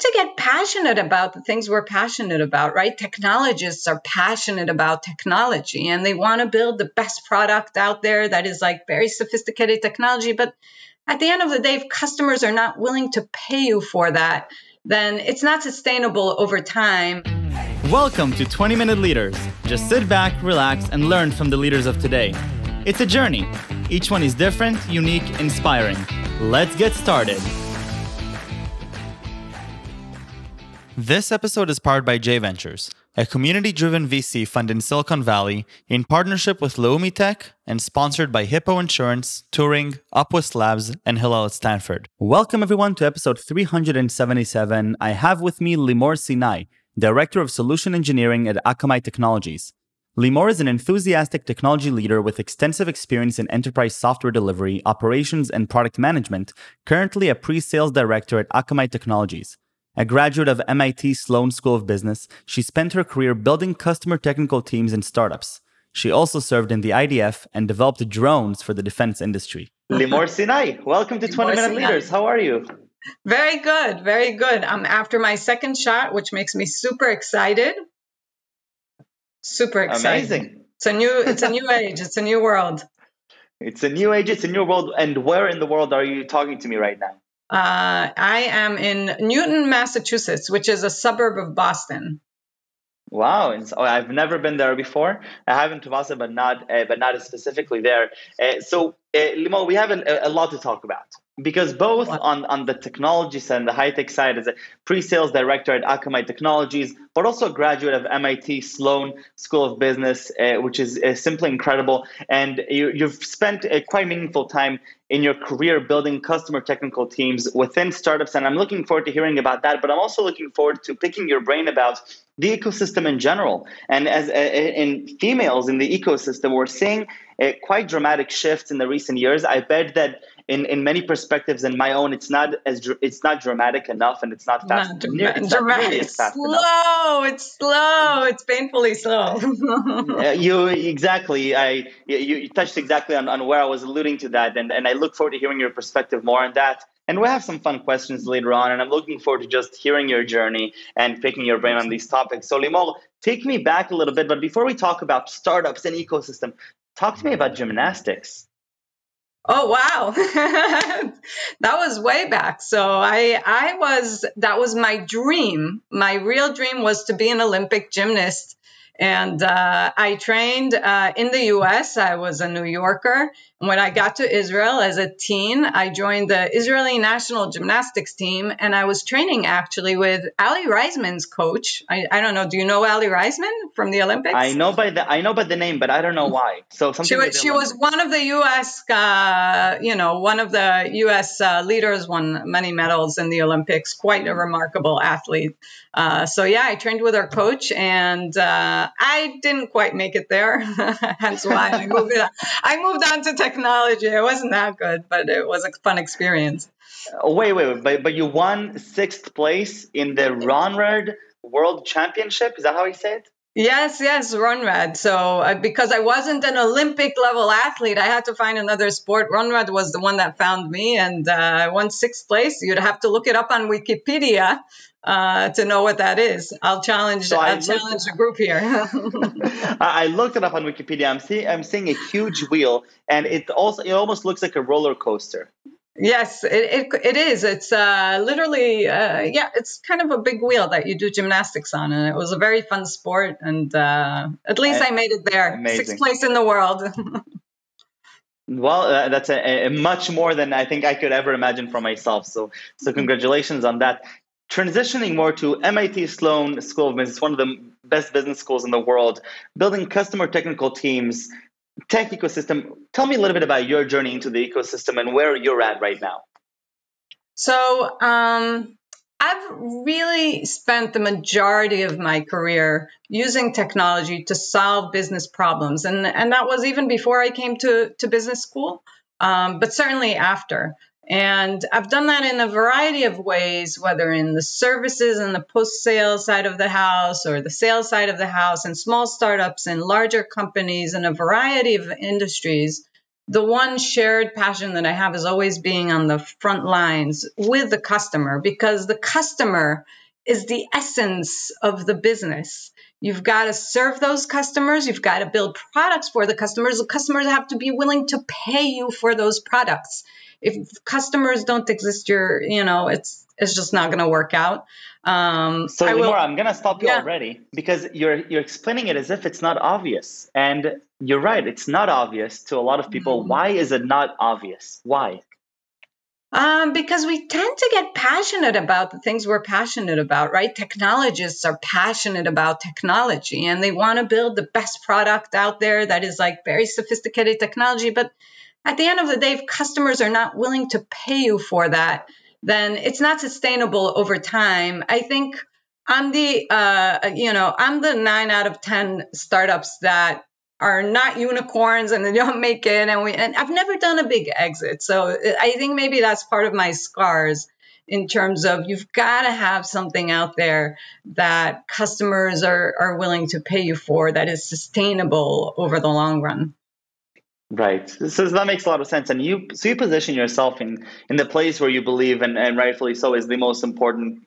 to get passionate about the things we're passionate about, right? Technologists are passionate about technology and they want to build the best product out there that is like very sophisticated technology. But at the end of the day, if customers are not willing to pay you for that, then it's not sustainable over time. Welcome to 20 Minute Leaders. Just sit back, relax, and learn from the leaders of today. It's a journey. Each one is different, unique, inspiring. Let's get started. This episode is powered by J Ventures, a community driven VC fund in Silicon Valley in partnership with Leumi Tech and sponsored by Hippo Insurance, Turing, Upwest Labs, and Hillel at Stanford. Welcome, everyone, to episode 377. I have with me Limor Sinai, Director of Solution Engineering at Akamai Technologies. Limor is an enthusiastic technology leader with extensive experience in enterprise software delivery, operations, and product management, currently a pre sales director at Akamai Technologies. A graduate of MIT Sloan School of Business, she spent her career building customer technical teams in startups. She also served in the IDF and developed drones for the defense industry. Limor Sinai, welcome to 20 Minute Leaders. How are you? Very good, very good. I'm after my second shot, which makes me super excited. Super excited. Amazing. It's a new it's a new age, it's a new world. It's a new age, it's a new world. And where in the world are you talking to me right now? Uh, I am in Newton, Massachusetts, which is a suburb of Boston. Wow, and so I've never been there before. I have been to Boston, but not uh, but not specifically there. Uh, so, uh, Limor, we have a, a, lot to talk about because both on, on the technology side and the high tech side, as a pre sales director at Akamai Technologies, but also a graduate of MIT Sloan School of Business, uh, which is uh, simply incredible. And you, have spent a quite meaningful time in your career building customer technical teams within startups. And I'm looking forward to hearing about that. But I'm also looking forward to picking your brain about the ecosystem in general. And as uh, in females in the ecosystem, we're seeing uh, quite dramatic shifts in the recent years. I bet that in, in many perspectives and my own it's not as it's not dramatic enough and it's not fast not near, it's dramatic. Really fast slow. Enough. it's slow. It's painfully slow. You exactly. I you, you touched exactly on, on where i was alluding to that and, and i look forward to hearing your perspective more on that. And we'll have some fun questions later on and i'm looking forward to just hearing your journey and picking your brain on these topics. So limor take me back a little bit but before we talk about startups and ecosystem talk to me about gymnastics Oh wow. that was way back. So I I was that was my dream. My real dream was to be an Olympic gymnast and uh, I trained uh, in the US. I was a New Yorker. When I got to Israel as a teen, I joined the Israeli national gymnastics team. And I was training actually with Aly Raisman's coach. I, I don't know. Do you know Aly Raisman from the Olympics? I know by the I know by the name, but I don't know why. So she was, she was one of the U.S. Uh, you know one of the U.S. Uh, leaders, won many medals in the Olympics. Quite a remarkable athlete. Uh, so yeah, I trained with her coach, and uh, I didn't quite make it there. Hence why I moved. I moved on to technology. It wasn't that good, but it was a fun experience. Oh, wait, wait, wait! But but you won sixth place in the Rhonrad World Championship. Is that how you say it? Yes, yes, Rhonrad. So uh, because I wasn't an Olympic level athlete, I had to find another sport. Rhonrad was the one that found me, and uh, I won sixth place. You'd have to look it up on Wikipedia uh, to know what that is. I'll challenge. So I'll challenge the group here. I looked it up on Wikipedia. I'm seeing I'm seeing a huge wheel, and it also it almost looks like a roller coaster. Yes, it, it, it is. It's uh, literally, uh, yeah, it's kind of a big wheel that you do gymnastics on. And it was a very fun sport. And uh, at least I made it there. Amazing. Sixth place in the world. well, uh, that's a, a, much more than I think I could ever imagine for myself. So, so congratulations on that. Transitioning more to MIT Sloan School of Business, one of the best business schools in the world, building customer technical teams tech ecosystem. Tell me a little bit about your journey into the ecosystem and where you're at right now. So, um, I've really spent the majority of my career using technology to solve business problems. And, and that was even before I came to, to business school, um, but certainly after. And I've done that in a variety of ways, whether in the services and the post sale side of the house or the sales side of the house, and small startups and larger companies in a variety of industries. the one shared passion that I have is always being on the front lines with the customer because the customer is the essence of the business. You've got to serve those customers. You've got to build products for the customers. The customers have to be willing to pay you for those products. If customers don't exist, you're, you know, it's it's just not going to work out. Um, so, Limor, I'm going to stop you yeah. already because you're you're explaining it as if it's not obvious, and you're right. It's not obvious to a lot of people. Mm-hmm. Why is it not obvious? Why? Um, because we tend to get passionate about the things we're passionate about, right? Technologists are passionate about technology and they want to build the best product out there that is like very sophisticated technology. But at the end of the day, if customers are not willing to pay you for that, then it's not sustainable over time. I think I'm the, uh, you know, I'm the nine out of 10 startups that are not unicorns and they don't make it and we and I've never done a big exit. So I think maybe that's part of my scars in terms of you've got to have something out there that customers are are willing to pay you for that is sustainable over the long run. Right. So that makes a lot of sense. And you so you position yourself in in the place where you believe and, and rightfully so is the most important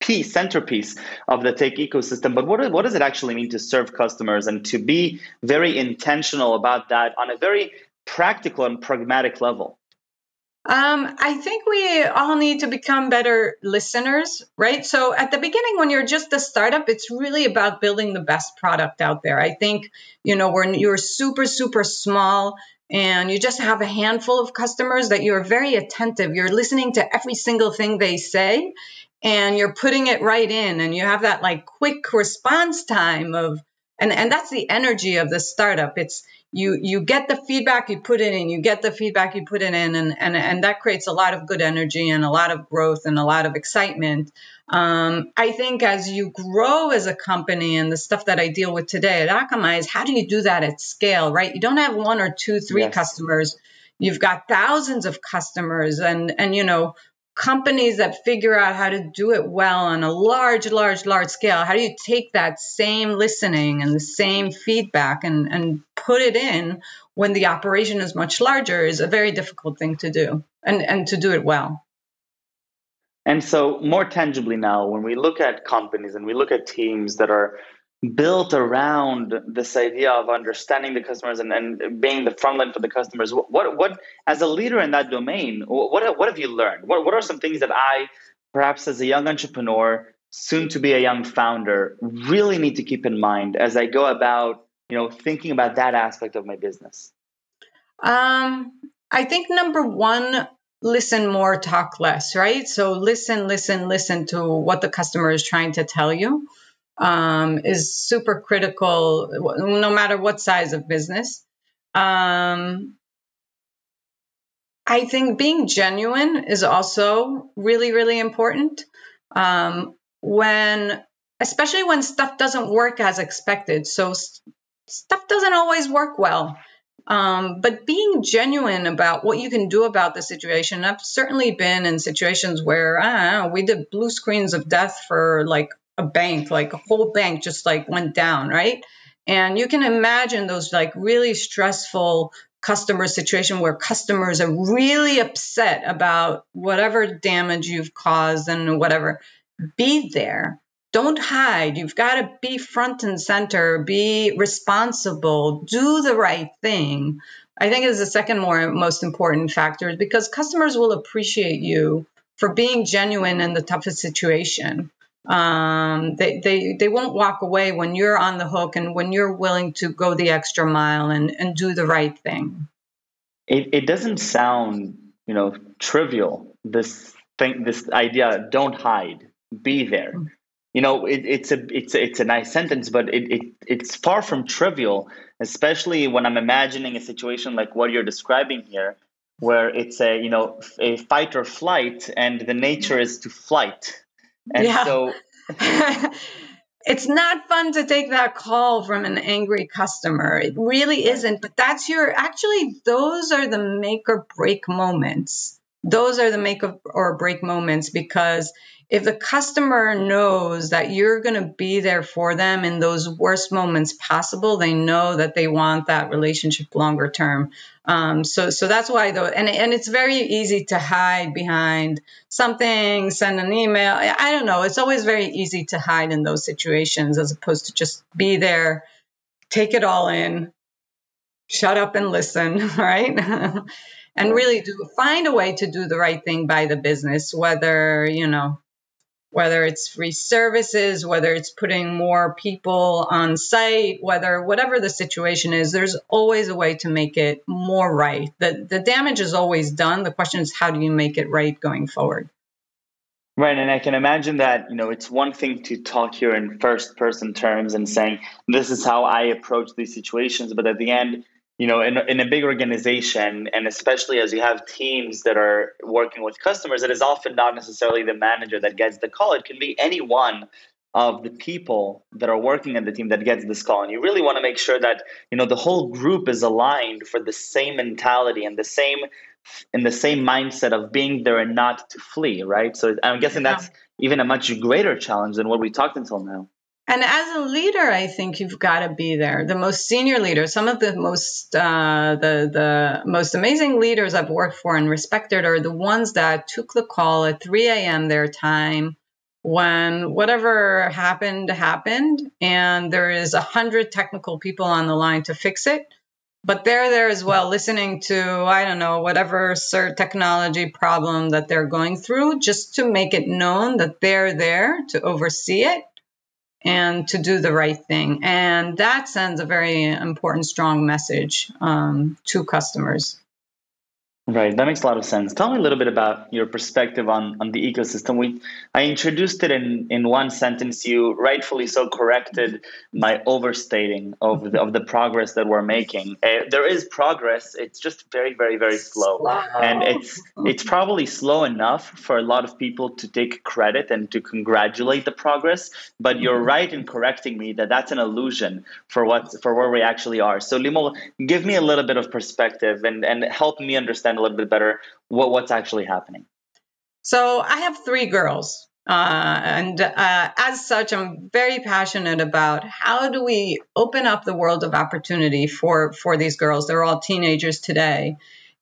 piece, centerpiece of the tech ecosystem. But what, what does it actually mean to serve customers and to be very intentional about that on a very practical and pragmatic level? Um, I think we all need to become better listeners, right? So at the beginning, when you're just a startup, it's really about building the best product out there. I think, you know, when you're super, super small and you just have a handful of customers that you're very attentive, you're listening to every single thing they say and you're putting it right in and you have that like quick response time of and and that's the energy of the startup it's you you get the feedback you put it in you get the feedback you put it in and and, and that creates a lot of good energy and a lot of growth and a lot of excitement. Um, i think as you grow as a company and the stuff that i deal with today at akamai is how do you do that at scale right? You don't have one or two three yes. customers. You've got thousands of customers and and you know companies that figure out how to do it well on a large, large, large scale, how do you take that same listening and the same feedback and, and put it in when the operation is much larger is a very difficult thing to do and, and to do it well. And so, more tangibly now, when we look at companies and we look at teams that are built around this idea of understanding the customers and, and being the front line for the customers what what as a leader in that domain what what have you learned what, what are some things that i perhaps as a young entrepreneur soon to be a young founder really need to keep in mind as i go about you know thinking about that aspect of my business um i think number one listen more talk less right so listen listen listen to what the customer is trying to tell you um, is super critical, no matter what size of business. Um, I think being genuine is also really, really important. Um, when, especially when stuff doesn't work as expected. So stuff doesn't always work well. Um, but being genuine about what you can do about the situation. I've certainly been in situations where know, we did blue screens of death for like a bank, like a whole bank just like went down, right? And you can imagine those like really stressful customer situation where customers are really upset about whatever damage you've caused and whatever. Be there. Don't hide. You've got to be front and center, be responsible, do the right thing. I think is the second more most important factor because customers will appreciate you for being genuine in the toughest situation um, they, they, they won't walk away when you're on the hook and when you're willing to go the extra mile and, and do the right thing. It, it doesn't sound, you know, trivial. This thing, this idea, don't hide, be there. You know, it, it's a it's a, it's a nice sentence, but it, it it's far from trivial, especially when I'm imagining a situation like what you're describing here, where it's a you know a fight or flight, and the nature is to flight and yeah. so it's not fun to take that call from an angry customer. It really isn't. But that's your actually, those are the make or break moments those are the make or break moments because if the customer knows that you're going to be there for them in those worst moments possible, they know that they want that relationship longer term. Um, so, so that's why though, and and it's very easy to hide behind something, send an email. I don't know. It's always very easy to hide in those situations as opposed to just be there, take it all in, shut up and listen, right? and really do find a way to do the right thing by the business, whether you know whether it's free services, whether it's putting more people on site, whether whatever the situation is, there's always a way to make it more right. The the damage is always done. The question is how do you make it right going forward? Right, and I can imagine that you know it's one thing to talk here in first person terms and saying this is how I approach these situations, but at the end you know in, in a big organization and especially as you have teams that are working with customers it is often not necessarily the manager that gets the call. It can be any one of the people that are working in the team that gets this call. And you really want to make sure that you know the whole group is aligned for the same mentality and the same in the same mindset of being there and not to flee right? So i'm guessing that's even a much greater challenge than what we talked until now and as a leader, I think you've got to be there. The most senior leaders, some of the most uh, the the most amazing leaders I've worked for and respected are the ones that took the call at 3 a.m. their time when whatever happened happened, and there is a hundred technical people on the line to fix it. But they're there as well, listening to I don't know whatever cert technology problem that they're going through, just to make it known that they're there to oversee it and to do the right thing. And that sends a very important, strong message um, to customers. Right, that makes a lot of sense. Tell me a little bit about your perspective on, on the ecosystem. We, I introduced it in, in one sentence. You rightfully so corrected my overstating of the, of the progress that we're making. Uh, there is progress. It's just very, very, very slow, and it's it's probably slow enough for a lot of people to take credit and to congratulate the progress. But you're mm-hmm. right in correcting me that that's an illusion for what for where we actually are. So Limor, give me a little bit of perspective and and help me understand understand a little bit better what what's actually happening. So I have three girls. Uh, and uh, as such, I'm very passionate about how do we open up the world of opportunity for for these girls. They're all teenagers today,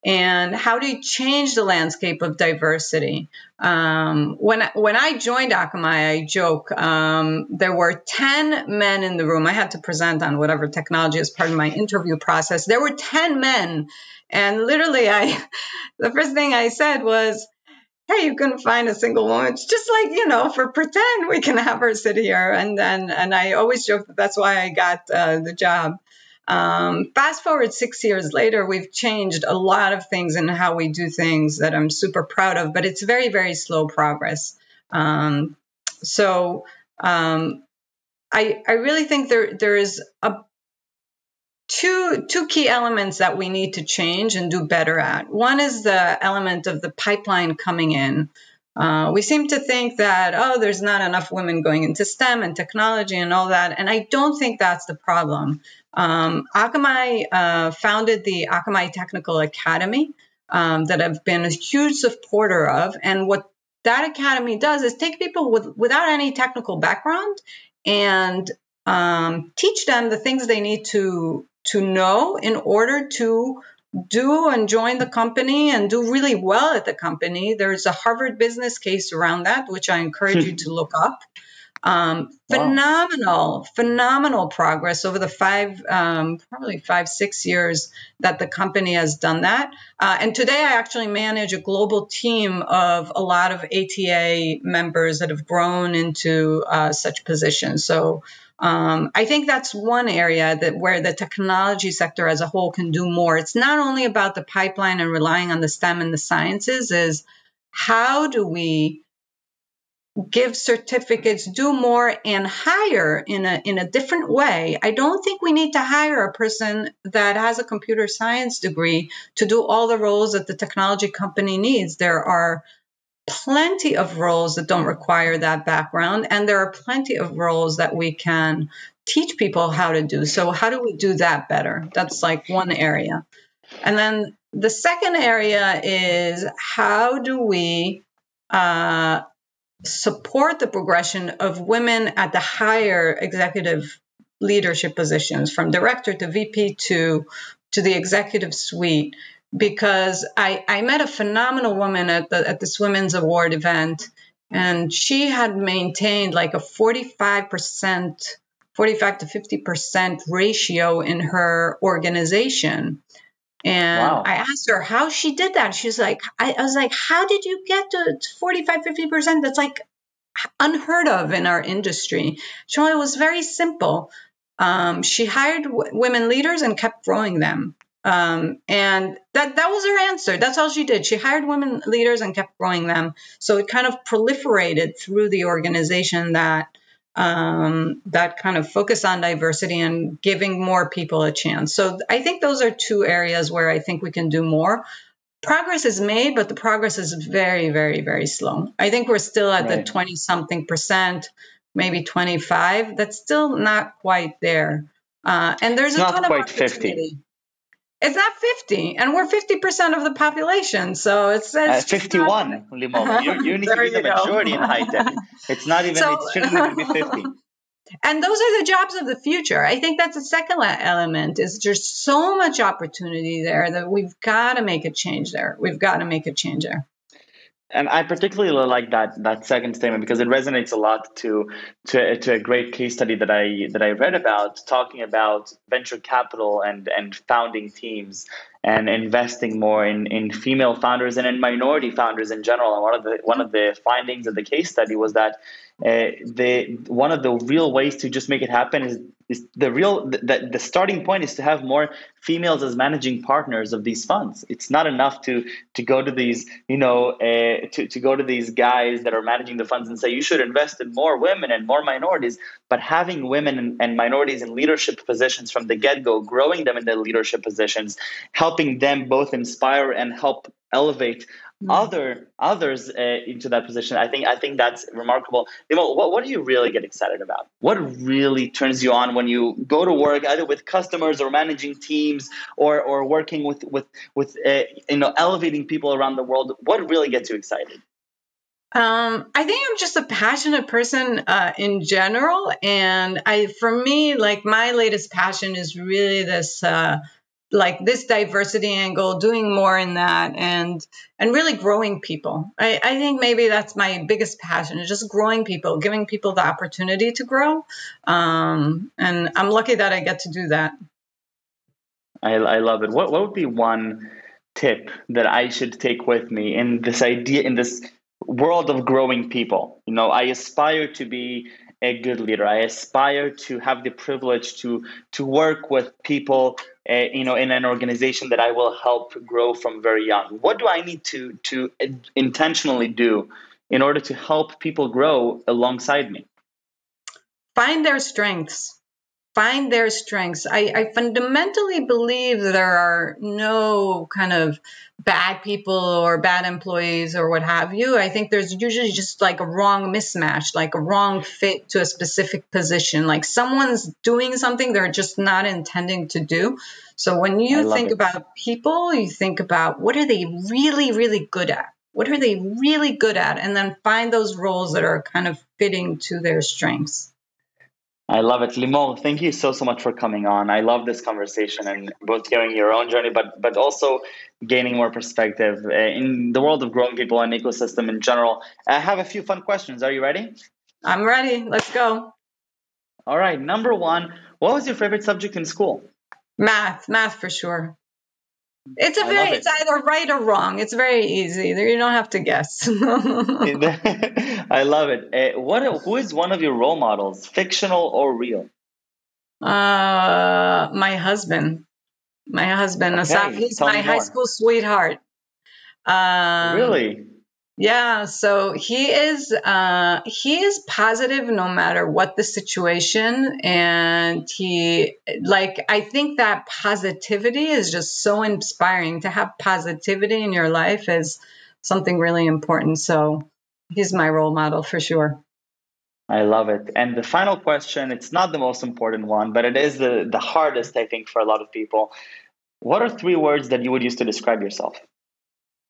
and how do you change the landscape of diversity? Um, when when I joined Akamai, I joke um, there were ten men in the room. I had to present on whatever technology as part of my interview process. There were ten men and literally, I the first thing I said was, "Hey, you couldn't find a single woman." It's just like you know, for pretend we can have her sit here, and then and I always joke that that's why I got uh, the job. Um, fast forward six years later, we've changed a lot of things in how we do things that I'm super proud of, but it's very, very slow progress. Um, so um, I, I really think there there is a two two key elements that we need to change and do better at. One is the element of the pipeline coming in. Uh, we seem to think that oh, there's not enough women going into STEM and technology and all that, and I don't think that's the problem. Um, Akamai uh, founded the Akamai Technical Academy um, that I've been a huge supporter of, and what that academy does is take people with without any technical background and um, teach them the things they need to to know in order to do and join the company and do really well at the company. There's a Harvard business case around that, which I encourage you to look up. Um, phenomenal, wow. phenomenal progress over the five, um, probably five, six years that the company has done that. Uh, and today I actually manage a global team of a lot of ATA members that have grown into uh, such positions. So um, I think that's one area that where the technology sector as a whole can do more. It's not only about the pipeline and relying on the STEM and the sciences, is how do we give certificates, do more and hire in a in a different way. I don't think we need to hire a person that has a computer science degree to do all the roles that the technology company needs. There are plenty of roles that don't require that background, and there are plenty of roles that we can teach people how to do. So, how do we do that better? That's like one area. And then the second area is how do we uh, support the progression of women at the higher executive leadership positions, from director to VP to to the executive suite? Because I, I met a phenomenal woman at the at this women's award event, and she had maintained like a 45 percent 45 to 50% ratio in her organization. And wow. I asked her how she did that. She's like, I, I was like, how did you get to 45, 50%? That's like unheard of in our industry. So it was very simple. Um, she hired w- women leaders and kept growing them. Um, and that that was her answer. That's all she did. She hired women leaders and kept growing them. So it kind of proliferated through the organization that um, that kind of focus on diversity and giving more people a chance. So I think those are two areas where I think we can do more. Progress is made, but the progress is very, very, very slow. I think we're still at right. the 20 something percent, maybe 25. That's still not quite there. Uh, and there's it's a ton of quite 50. It's not 50, and we're 50% of the population. So it's, it's uh, 51, Limor. You, you need to be the majority in high tech. It's not even, so, it shouldn't even be 50. And those are the jobs of the future. I think that's the second element is there's so much opportunity there that we've got to make a change there. We've got to make a change there and I particularly like that that second statement because it resonates a lot to to to a great case study that I that I read about talking about venture capital and and founding teams and investing more in, in female founders and in minority founders in general. And one of the one of the findings of the case study was that uh, the one of the real ways to just make it happen is is the real the, the starting point is to have more females as managing partners of these funds it's not enough to to go to these you know uh, to, to go to these guys that are managing the funds and say you should invest in more women and more minorities but having women and, and minorities in leadership positions from the get-go growing them in the leadership positions helping them both inspire and help elevate. Other others uh, into that position. I think I think that's remarkable. Limor, what what do you really get excited about? What really turns you on when you go to work, either with customers or managing teams, or or working with with with uh, you know elevating people around the world? What really gets you excited? Um, I think I'm just a passionate person uh, in general, and I, for me, like my latest passion is really this uh, like this diversity angle, doing more in that, and and really growing people. I, I think maybe that's my biggest passion is just growing people, giving people the opportunity to grow. Um, and I'm lucky that I get to do that. I, I love it. What what would be one tip that I should take with me in this idea in this world of growing people? You know, I aspire to be a good leader. I aspire to have the privilege to to work with people, uh, you know, in an organization that I will help grow from very young. What do I need to to intentionally do in order to help people grow alongside me? Find their strengths find their strengths. I, I, fundamentally believe there are no kind of bad people or bad employees or what have you. I think there's usually just like a wrong mismatch, like a wrong fit to a specific position. Like someone's doing something they're just not intending to do. So when you think it. about people, you think about what are they really, really good at? What are they really good at? And then find those roles that are kind of fitting to their strengths. I love it. Limor, thank you so, so much for coming on. I love this conversation and both hearing your own journey, but, but also gaining more perspective uh, in the world of growing people and ecosystem in general. I have a few fun questions. Are you ready? I'm ready. Let's go. All right. Number one, what was your favorite subject in school? Math, math for sure. It's a very, it. it's either right or wrong. It's very easy. You don't have to guess. I love it. Uh, what? Who is one of your role models, fictional or real? Uh, my husband. My husband, okay. Asaf. He's my high school sweetheart. Um, really? Yeah, so he is uh, he is positive no matter what the situation, and he like I think that positivity is just so inspiring. To have positivity in your life is something really important. So he's my role model for sure. I love it. And the final question, it's not the most important one, but it is the, the hardest, I think, for a lot of people. what are three words that you would use to describe yourself?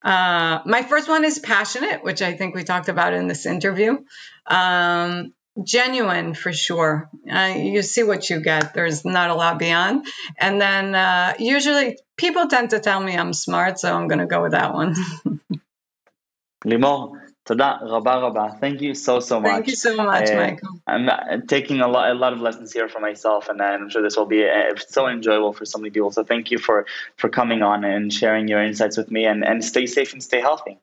Uh, my first one is passionate, which I think we talked about in this interview. Um, genuine for sure. Uh, you see what you get. There's not a lot beyond. And then uh, usually people tend to tell me I'm smart, so I'm going to go with that one. Limor, Toda Rabba Rabba. Thank you so so much. Thank you so much, uh, Michael. I'm uh, taking a lot a lot of lessons here for myself, uh, and I'm sure this will be uh, so enjoyable for so many people. So thank you for for coming on and sharing your insights with me, and and stay safe and stay healthy.